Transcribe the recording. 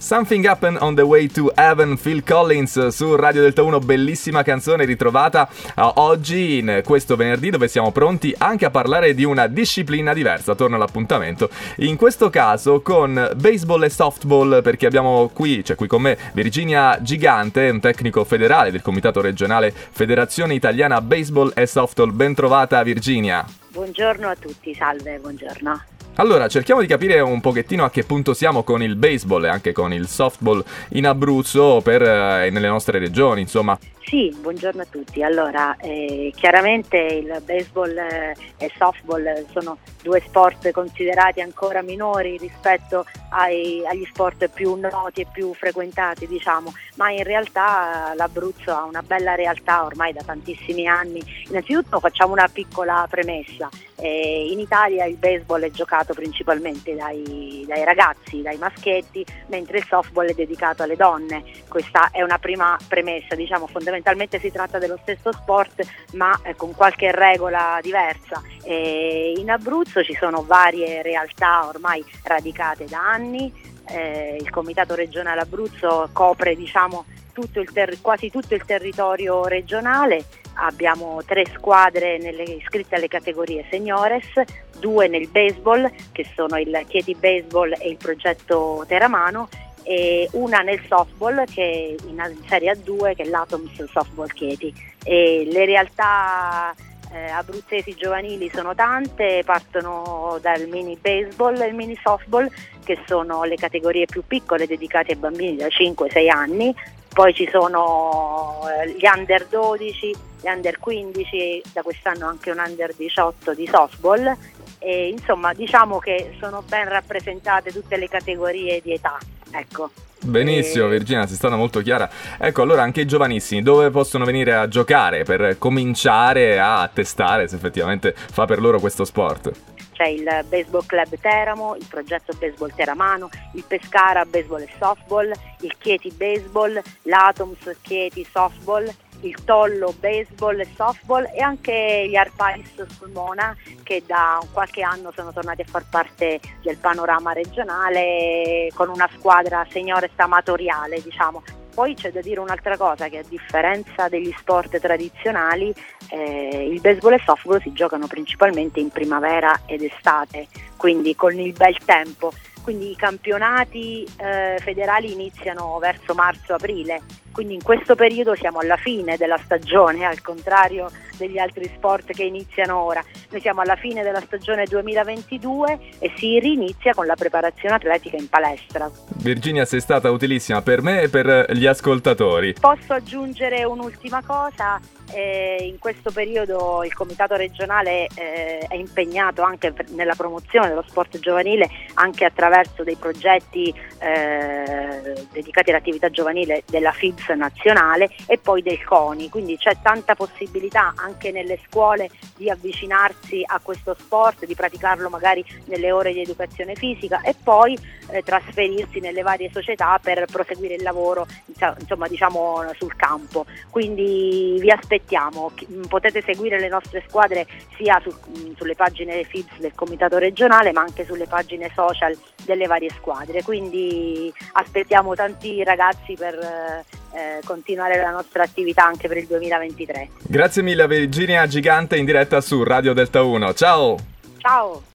Something Happened on the Way to Heaven, Phil Collins su Radio Delta 1, bellissima canzone ritrovata uh, oggi in questo venerdì dove siamo pronti anche a parlare di una disciplina diversa, torno all'appuntamento, in questo caso con baseball e softball perché abbiamo qui, cioè qui con me Virginia Gigante, un tecnico federale del Comitato Regionale Federazione Italiana Baseball e Softball, ben trovata Virginia. Buongiorno a tutti, salve, buongiorno. Allora, cerchiamo di capire un pochettino a che punto siamo con il baseball e anche con il softball in Abruzzo per, eh, nelle nostre regioni, insomma. Sì, buongiorno a tutti. Allora, eh, chiaramente il baseball eh, e softball sono due sport considerati ancora minori rispetto ai, agli sport più noti e più frequentati, diciamo, ma in realtà l'Abruzzo ha una bella realtà ormai da tantissimi anni. Innanzitutto facciamo una piccola premessa. Eh, in Italia il baseball è giocato principalmente dai, dai ragazzi, dai maschietti, mentre il softball è dedicato alle donne. Questa è una prima premessa, diciamo, fondamentale fondamentalmente si tratta dello stesso sport ma eh, con qualche regola diversa. E in Abruzzo ci sono varie realtà ormai radicate da anni, eh, il Comitato regionale Abruzzo copre diciamo, tutto ter- quasi tutto il territorio regionale, abbiamo tre squadre nelle, iscritte alle categorie seniores, due nel baseball che sono il Chieti Baseball e il progetto Teramano e una nel softball che in Serie A2 che è l'Atoms Softball Chieti. E le realtà eh, abruzzesi giovanili sono tante, partono dal mini baseball e il mini softball che sono le categorie più piccole dedicate ai bambini da 5-6 anni, poi ci sono eh, gli under 12, gli under 15, da quest'anno anche un under 18 di softball e insomma diciamo che sono ben rappresentate tutte le categorie di età. Ecco. Benissimo, e... Virginia, sei stata molto chiara. Ecco, allora anche i giovanissimi dove possono venire a giocare per cominciare a testare se effettivamente fa per loro questo sport? C'è il Baseball Club Teramo, il progetto Baseball Teramano, il Pescara Baseball e Softball, il Chieti Baseball, l'Atoms Chieti Softball il Tollo Baseball e Softball e anche gli Arpais Sulmona che da qualche anno sono tornati a far parte del panorama regionale con una squadra senioressa amatoriale diciamo. Poi c'è da dire un'altra cosa che a differenza degli sport tradizionali eh, il baseball e il softball si giocano principalmente in primavera ed estate, quindi con il bel tempo. Quindi i campionati eh, federali iniziano verso marzo-aprile, quindi in questo periodo siamo alla fine della stagione, al contrario degli altri sport che iniziano ora. Noi siamo alla fine della stagione 2022 e si rinizia con la preparazione atletica in palestra. Virginia sei stata utilissima per me e per gli ascoltatori. Posso aggiungere un'ultima cosa? Eh, in questo periodo il comitato regionale eh, è impegnato anche nella promozione dello sport giovanile anche attraverso dei progetti eh, dedicati all'attività giovanile della FIBS nazionale e poi del CONI, quindi c'è tanta possibilità anche nelle scuole di avvicinarsi a questo sport, di praticarlo magari nelle ore di educazione fisica e poi eh, trasferirsi nelle varie società per proseguire il lavoro insomma, diciamo, sul campo. Quindi vi aspettiamo, potete seguire le nostre squadre sia su, sulle pagine FIBS del Comitato regionale ma anche sulle pagine social delle varie squadre. Quindi aspettiamo tanti ragazzi per eh, continuare la nostra attività anche per il 2023. Grazie mille a Virginia Gigante in diretta su Radio Delta 1. Ciao! Ciao!